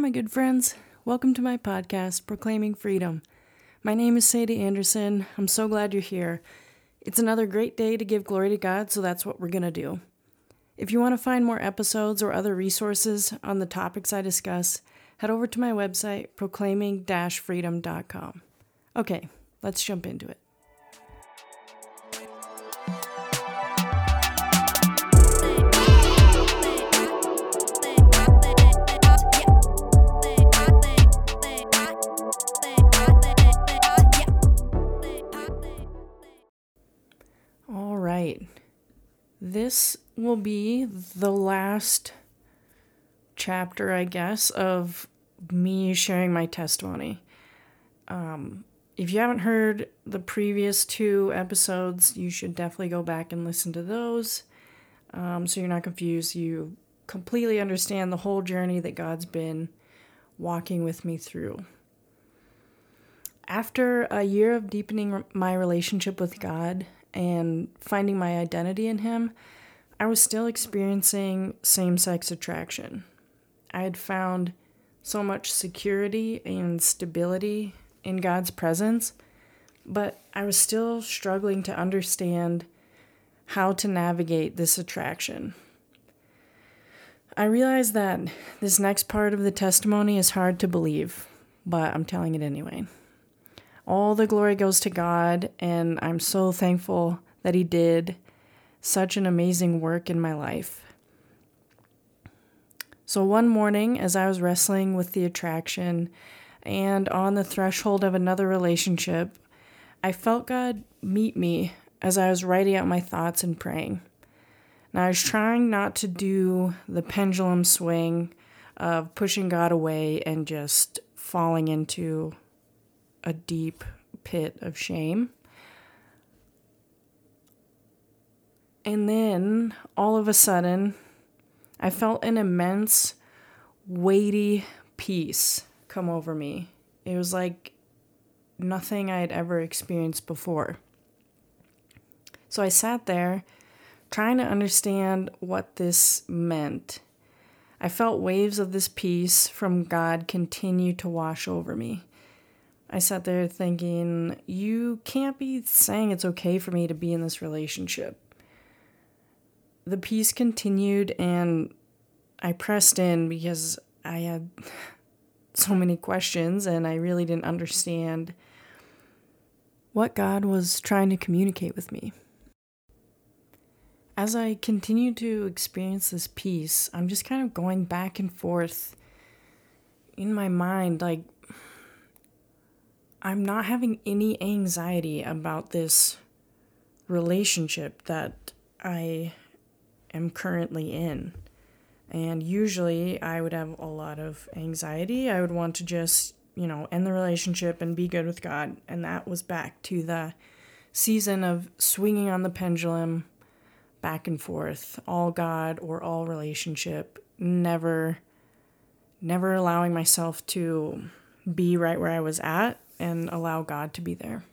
my good friends. Welcome to my podcast, Proclaiming Freedom. My name is Sadie Anderson. I'm so glad you're here. It's another great day to give glory to God, so that's what we're going to do. If you want to find more episodes or other resources on the topics I discuss, head over to my website, proclaiming freedom.com. Okay, let's jump into it. This will be the last chapter, I guess, of me sharing my testimony. Um, if you haven't heard the previous two episodes, you should definitely go back and listen to those um, so you're not confused. You completely understand the whole journey that God's been walking with me through. After a year of deepening my relationship with God and finding my identity in Him, I was still experiencing same sex attraction. I had found so much security and stability in God's presence, but I was still struggling to understand how to navigate this attraction. I realize that this next part of the testimony is hard to believe, but I'm telling it anyway. All the glory goes to God, and I'm so thankful that He did such an amazing work in my life. So, one morning, as I was wrestling with the attraction and on the threshold of another relationship, I felt God meet me as I was writing out my thoughts and praying. Now, I was trying not to do the pendulum swing of pushing God away and just falling into a deep pit of shame. And then all of a sudden, I felt an immense, weighty peace come over me. It was like nothing I had ever experienced before. So I sat there trying to understand what this meant. I felt waves of this peace from God continue to wash over me. I sat there thinking, you can't be saying it's okay for me to be in this relationship. The peace continued, and I pressed in because I had so many questions and I really didn't understand what God was trying to communicate with me. As I continue to experience this peace, I'm just kind of going back and forth in my mind like, I'm not having any anxiety about this relationship that I am currently in. And usually I would have a lot of anxiety. I would want to just, you know, end the relationship and be good with God. And that was back to the season of swinging on the pendulum back and forth, all God or all relationship, never never allowing myself to be right where I was at and allow God to be there.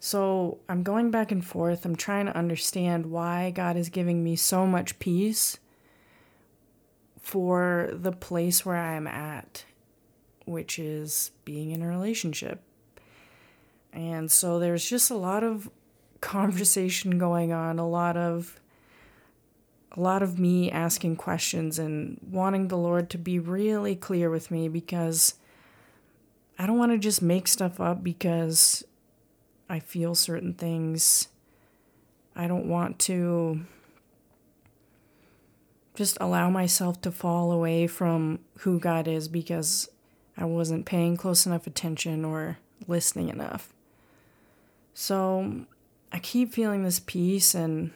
So I'm going back and forth. I'm trying to understand why God is giving me so much peace for the place where I am at, which is being in a relationship. And so there's just a lot of conversation going on, a lot of a lot of me asking questions and wanting the Lord to be really clear with me because I don't want to just make stuff up because I feel certain things. I don't want to just allow myself to fall away from who God is because I wasn't paying close enough attention or listening enough. So I keep feeling this peace and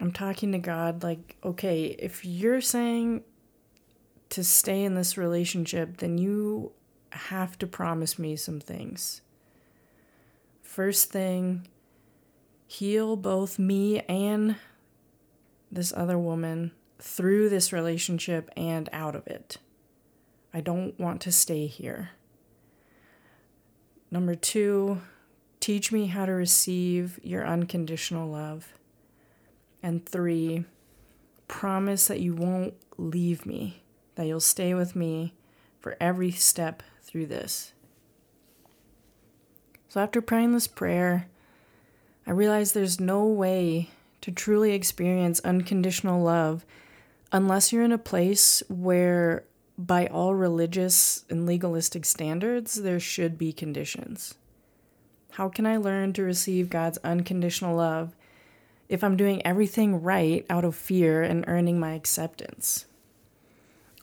I'm talking to God like, okay, if you're saying to stay in this relationship, then you have to promise me some things. First thing, heal both me and this other woman through this relationship and out of it. I don't want to stay here. Number two, teach me how to receive your unconditional love. And three, promise that you won't leave me, that you'll stay with me for every step through this. So, after praying this prayer, I realized there's no way to truly experience unconditional love unless you're in a place where, by all religious and legalistic standards, there should be conditions. How can I learn to receive God's unconditional love if I'm doing everything right out of fear and earning my acceptance?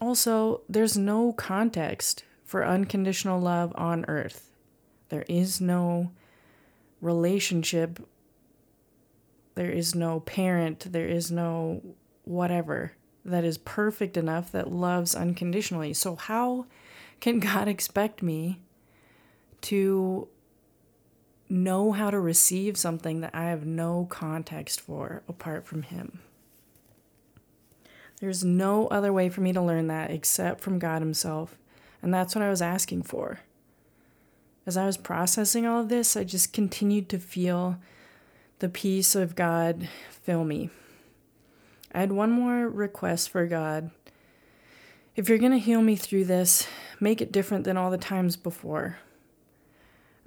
Also, there's no context for unconditional love on earth. There is no relationship, there is no parent, there is no whatever that is perfect enough that loves unconditionally. So, how can God expect me to know how to receive something that I have no context for apart from Him? There's no other way for me to learn that except from God Himself. And that's what I was asking for. As I was processing all of this, I just continued to feel the peace of God fill me. I had one more request for God. If you're going to heal me through this, make it different than all the times before.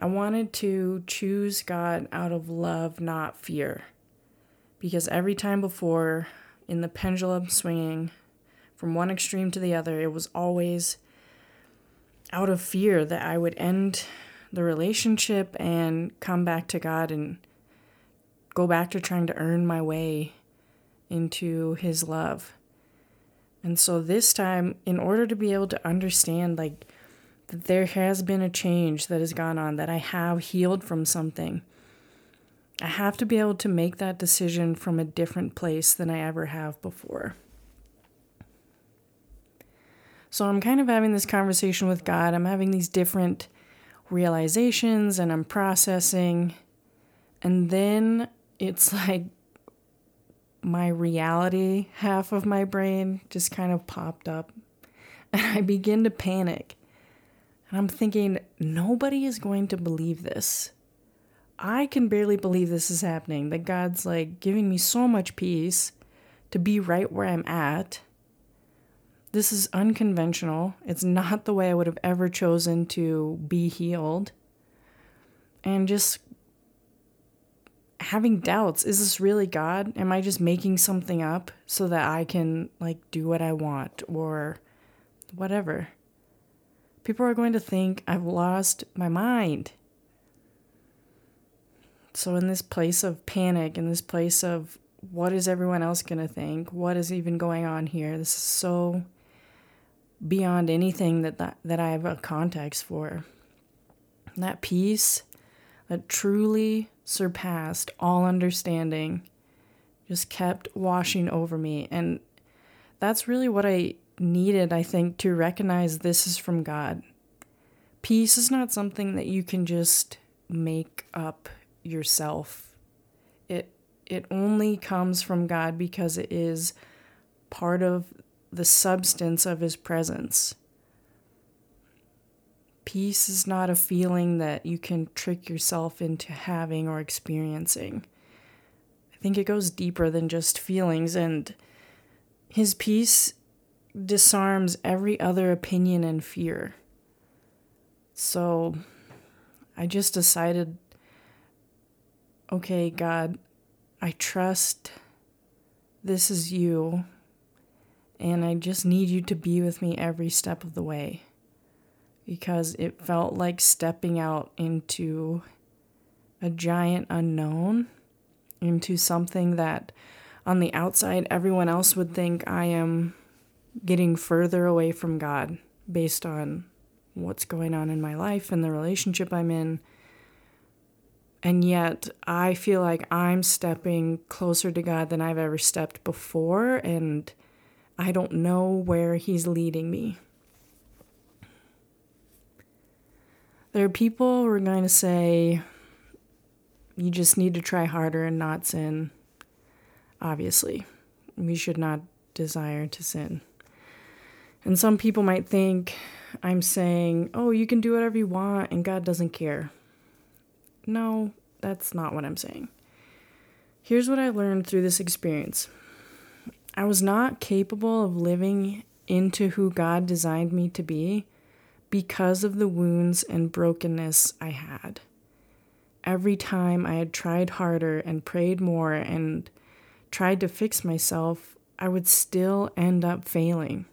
I wanted to choose God out of love, not fear. Because every time before, in the pendulum swinging from one extreme to the other, it was always out of fear that I would end the relationship and come back to God and go back to trying to earn my way into his love. And so this time, in order to be able to understand, like, that there has been a change that has gone on, that I have healed from something, I have to be able to make that decision from a different place than I ever have before. So I'm kind of having this conversation with God. I'm having these different realizations and I'm processing. And then it's like my reality half of my brain just kind of popped up and I begin to panic. And I'm thinking, nobody is going to believe this. I can barely believe this is happening. That God's like giving me so much peace to be right where I'm at. This is unconventional. It's not the way I would have ever chosen to be healed. And just having doubts is this really God? Am I just making something up so that I can like do what I want or whatever? People are going to think I've lost my mind. So, in this place of panic, in this place of what is everyone else going to think? What is even going on here? This is so beyond anything that, that, that I have a context for. That peace that truly surpassed all understanding just kept washing over me. And that's really what I needed, I think, to recognize this is from God. Peace is not something that you can just make up yourself. It it only comes from God because it is part of the substance of his presence. Peace is not a feeling that you can trick yourself into having or experiencing. I think it goes deeper than just feelings, and his peace disarms every other opinion and fear. So I just decided okay, God, I trust this is you, and I just need you to be with me every step of the way because it felt like stepping out into a giant unknown, into something that on the outside everyone else would think I am getting further away from God based on what's going on in my life and the relationship I'm in. And yet, I feel like I'm stepping closer to God than I've ever stepped before, and I don't know where He's leading me. There are people who are going to say, you just need to try harder and not sin. Obviously, we should not desire to sin. And some people might think I'm saying, oh, you can do whatever you want and God doesn't care. No, that's not what I'm saying. Here's what I learned through this experience I was not capable of living into who God designed me to be because of the wounds and brokenness I had. Every time I had tried harder and prayed more and tried to fix myself, I would still end up failing.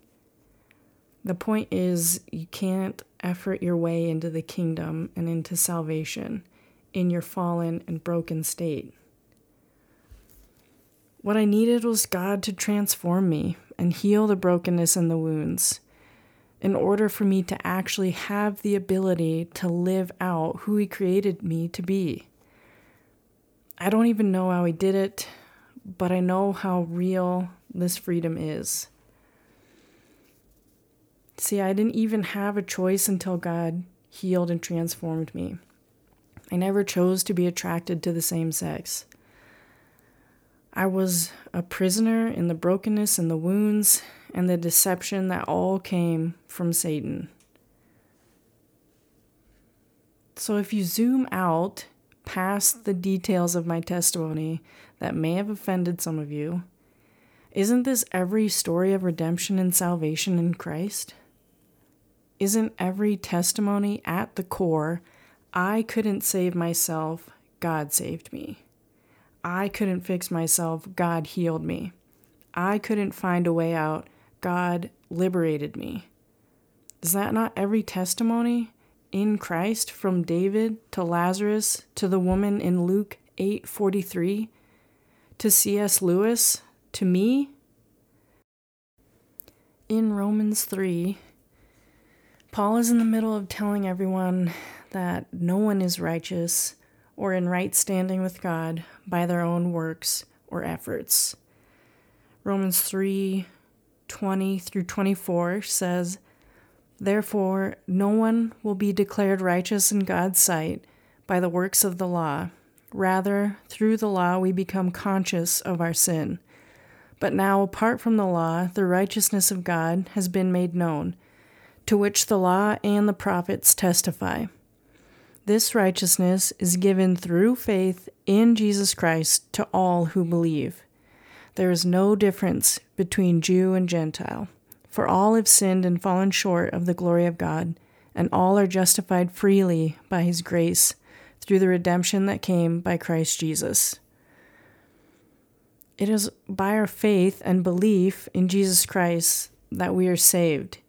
The point is, you can't effort your way into the kingdom and into salvation in your fallen and broken state. What I needed was God to transform me and heal the brokenness and the wounds in order for me to actually have the ability to live out who He created me to be. I don't even know how He did it, but I know how real this freedom is. See, I didn't even have a choice until God healed and transformed me. I never chose to be attracted to the same sex. I was a prisoner in the brokenness and the wounds and the deception that all came from Satan. So, if you zoom out past the details of my testimony that may have offended some of you, isn't this every story of redemption and salvation in Christ? Isn't every testimony at the core, I couldn't save myself, God saved me? I couldn't fix myself, God healed me. I couldn't find a way out, God liberated me. Is that not every testimony in Christ from David to Lazarus to the woman in Luke 8:43 to C.S. Lewis to me? In Romans 3, Paul is in the middle of telling everyone that no one is righteous or in right standing with God by their own works or efforts. Romans 3 20 through 24 says, Therefore, no one will be declared righteous in God's sight by the works of the law. Rather, through the law, we become conscious of our sin. But now, apart from the law, the righteousness of God has been made known, to which the law and the prophets testify. This righteousness is given through faith in Jesus Christ to all who believe. There is no difference between Jew and Gentile, for all have sinned and fallen short of the glory of God, and all are justified freely by his grace through the redemption that came by Christ Jesus. It is by our faith and belief in Jesus Christ that we are saved.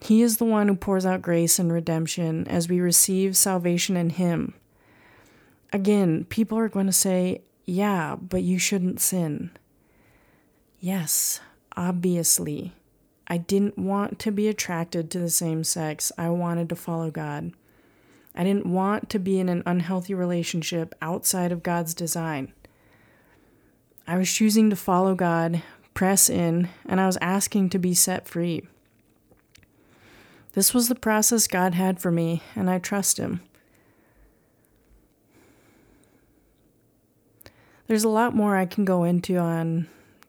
He is the one who pours out grace and redemption as we receive salvation in Him. Again, people are going to say, yeah, but you shouldn't sin. Yes, obviously. I didn't want to be attracted to the same sex. I wanted to follow God. I didn't want to be in an unhealthy relationship outside of God's design. I was choosing to follow God, press in, and I was asking to be set free. This was the process God had for me, and I trust Him. There's a lot more I can go into on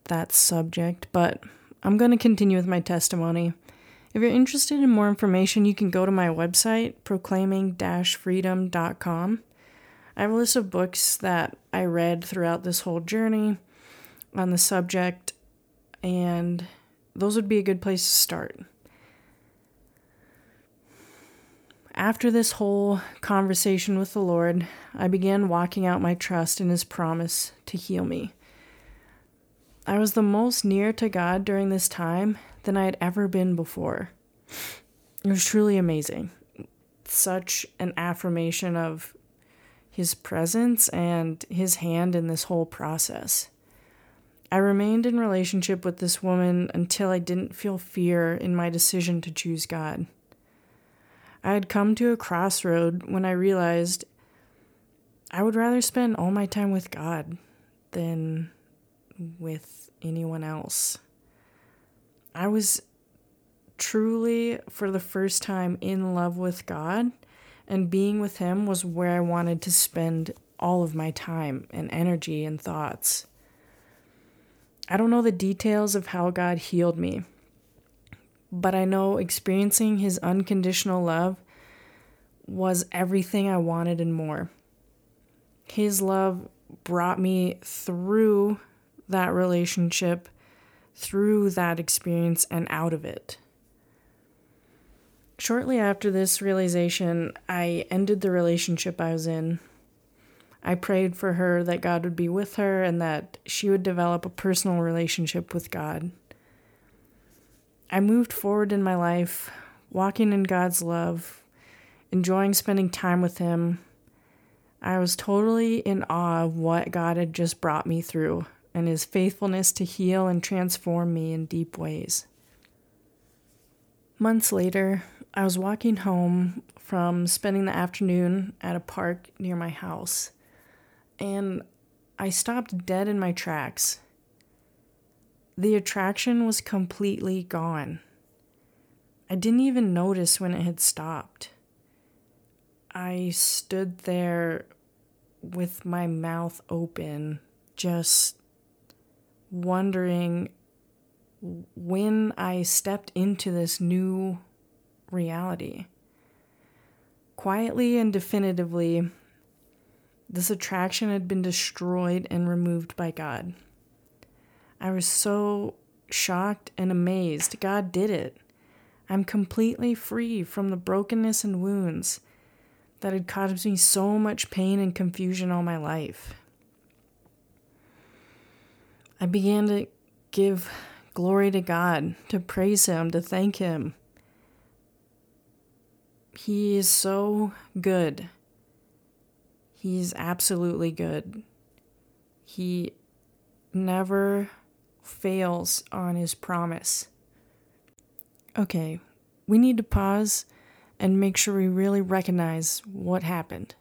that subject, but I'm going to continue with my testimony. If you're interested in more information, you can go to my website, proclaiming freedom.com. I have a list of books that I read throughout this whole journey on the subject, and those would be a good place to start. After this whole conversation with the Lord, I began walking out my trust in His promise to heal me. I was the most near to God during this time than I had ever been before. It was truly amazing. Such an affirmation of His presence and His hand in this whole process. I remained in relationship with this woman until I didn't feel fear in my decision to choose God. I had come to a crossroad when I realized I would rather spend all my time with God than with anyone else. I was truly, for the first time, in love with God, and being with Him was where I wanted to spend all of my time and energy and thoughts. I don't know the details of how God healed me but I know experiencing his unconditional love was everything I wanted and more. His love brought me through that relationship, through that experience and out of it. Shortly after this realization, I ended the relationship I was in. I prayed for her that God would be with her and that she would develop a personal relationship with God. I moved forward in my life, walking in God's love, enjoying spending time with Him. I was totally in awe of what God had just brought me through and His faithfulness to heal and transform me in deep ways. Months later, I was walking home from spending the afternoon at a park near my house, and I stopped dead in my tracks. The attraction was completely gone. I didn't even notice when it had stopped. I stood there with my mouth open, just wondering when I stepped into this new reality. Quietly and definitively, this attraction had been destroyed and removed by God. I was so shocked and amazed. God did it. I'm completely free from the brokenness and wounds that had caused me so much pain and confusion all my life. I began to give glory to God, to praise Him, to thank Him. He is so good. He's absolutely good. He never fails on his promise. Okay, we need to pause and make sure we really recognize what happened.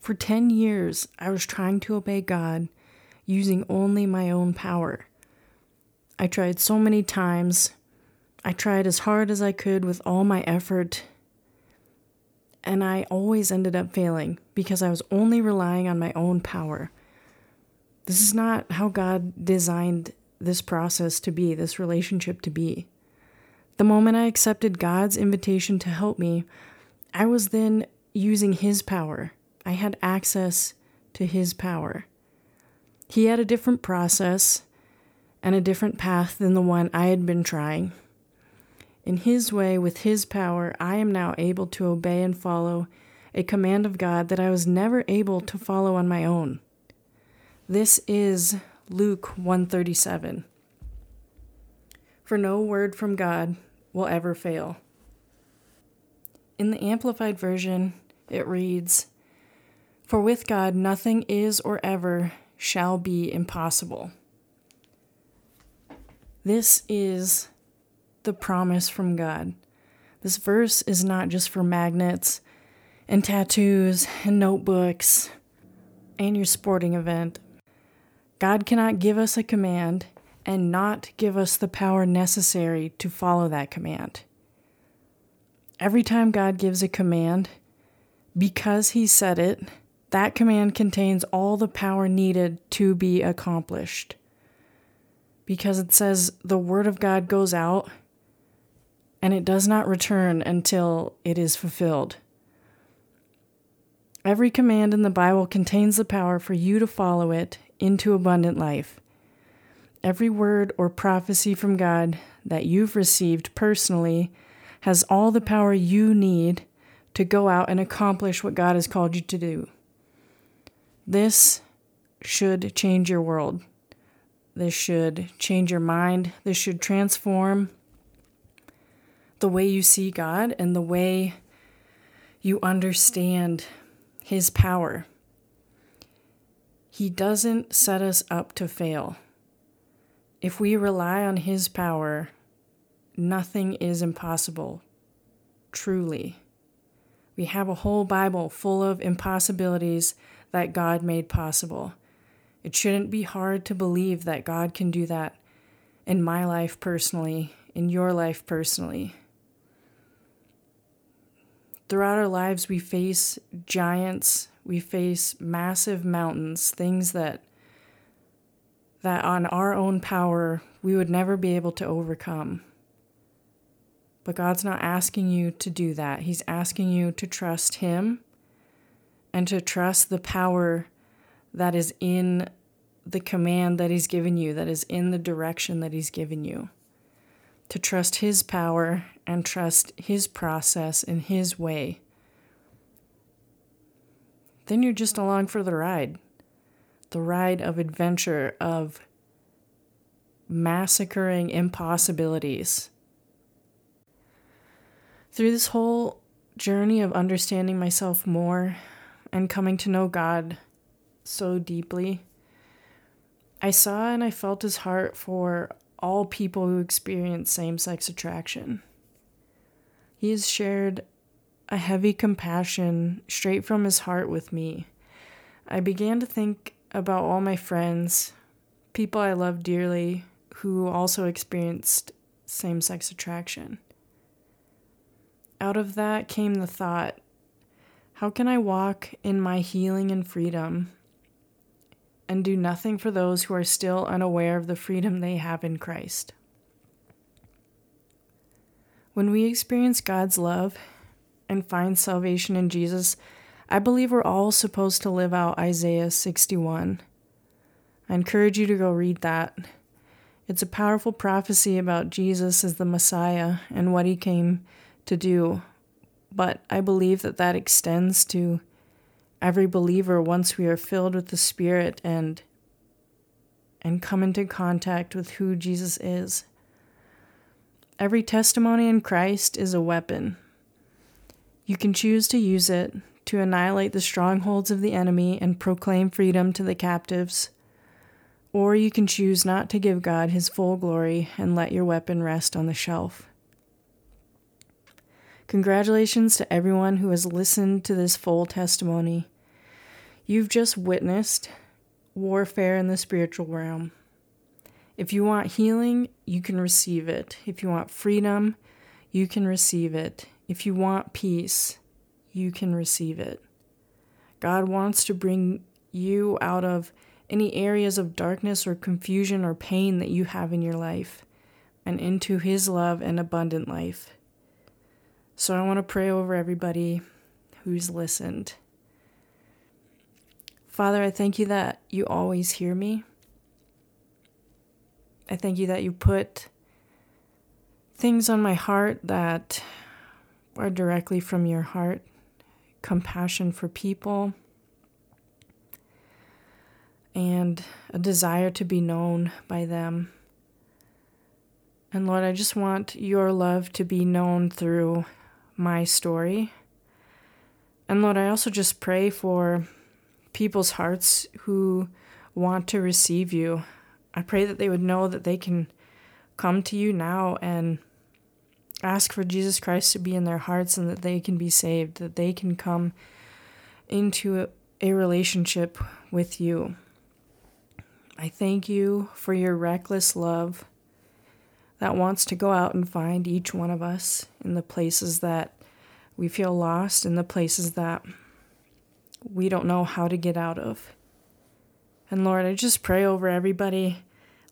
For 10 years, I was trying to obey God using only my own power. I tried so many times. I tried as hard as I could with all my effort. And I always ended up failing because I was only relying on my own power. This is not how God designed this process to be, this relationship to be. The moment I accepted God's invitation to help me, I was then using His power. I had access to His power. He had a different process and a different path than the one I had been trying. In His way, with His power, I am now able to obey and follow a command of God that I was never able to follow on my own. This is Luke 137. For no word from God will ever fail. In the Amplified Version, it reads For with God nothing is or ever shall be impossible. This is the promise from God. This verse is not just for magnets and tattoos and notebooks and your sporting event. God cannot give us a command and not give us the power necessary to follow that command. Every time God gives a command, because He said it, that command contains all the power needed to be accomplished. Because it says the Word of God goes out and it does not return until it is fulfilled. Every command in the Bible contains the power for you to follow it into abundant life. Every word or prophecy from God that you've received personally has all the power you need to go out and accomplish what God has called you to do. This should change your world. This should change your mind. This should transform the way you see God and the way you understand His power. He doesn't set us up to fail. If we rely on His power, nothing is impossible, truly. We have a whole Bible full of impossibilities that God made possible. It shouldn't be hard to believe that God can do that in my life personally, in your life personally. Throughout our lives, we face giants, we face massive mountains, things that that on our own power we would never be able to overcome. But God's not asking you to do that. He's asking you to trust Him and to trust the power that is in the command that He's given you, that is in the direction that He's given you. To trust His power and trust His process in His way. Then you're just along for the ride. The ride of adventure, of massacring impossibilities. Through this whole journey of understanding myself more and coming to know God so deeply, I saw and I felt his heart for all people who experience same sex attraction. He has shared a heavy compassion straight from his heart with me. I began to think about all my friends, people I love dearly, who also experienced same sex attraction. Out of that came the thought how can I walk in my healing and freedom and do nothing for those who are still unaware of the freedom they have in Christ. When we experience God's love and find salvation in Jesus, I believe we're all supposed to live out Isaiah 61. I encourage you to go read that. It's a powerful prophecy about Jesus as the Messiah and what he came to do. But I believe that that extends to every believer once we are filled with the Spirit and and come into contact with who Jesus is. Every testimony in Christ is a weapon. You can choose to use it to annihilate the strongholds of the enemy and proclaim freedom to the captives, or you can choose not to give God his full glory and let your weapon rest on the shelf. Congratulations to everyone who has listened to this full testimony. You've just witnessed warfare in the spiritual realm. If you want healing, you can receive it. If you want freedom, you can receive it. If you want peace, you can receive it. God wants to bring you out of any areas of darkness or confusion or pain that you have in your life and into His love and abundant life. So I want to pray over everybody who's listened. Father, I thank you that you always hear me. I thank you that you put things on my heart that are directly from your heart compassion for people and a desire to be known by them. And Lord, I just want your love to be known through my story. And Lord, I also just pray for people's hearts who want to receive you. I pray that they would know that they can come to you now and ask for Jesus Christ to be in their hearts and that they can be saved, that they can come into a, relationship with you. I thank you for your reckless love that wants to go out and find each one of us in the places that we feel lost, in the places that we don't know how to get out of. And Lord, I just pray over everybody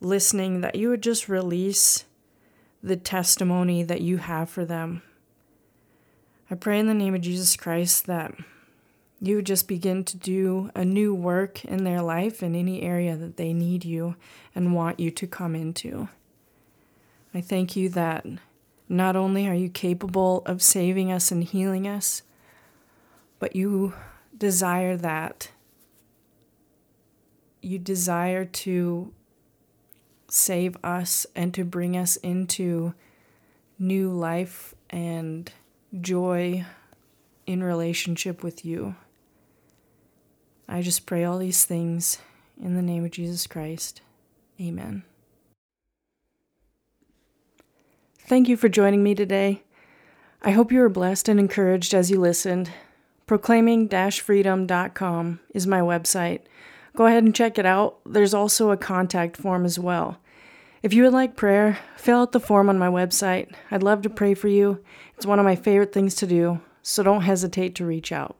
listening that you would just release the testimony that you have for them. I pray in the name of Jesus Christ that you would just begin to do a new work in their life in any area that they need you and want you to come into. I thank you that not only are you capable of saving us and healing us, but you desire that. You desire to save us and to bring us into new life and joy in relationship with you. I just pray all these things in the name of Jesus Christ. Amen. Thank you for joining me today. I hope you were blessed and encouraged as you listened. Proclaiming freedom.com is my website. Go ahead and check it out. There's also a contact form as well. If you would like prayer, fill out the form on my website. I'd love to pray for you. It's one of my favorite things to do, so don't hesitate to reach out.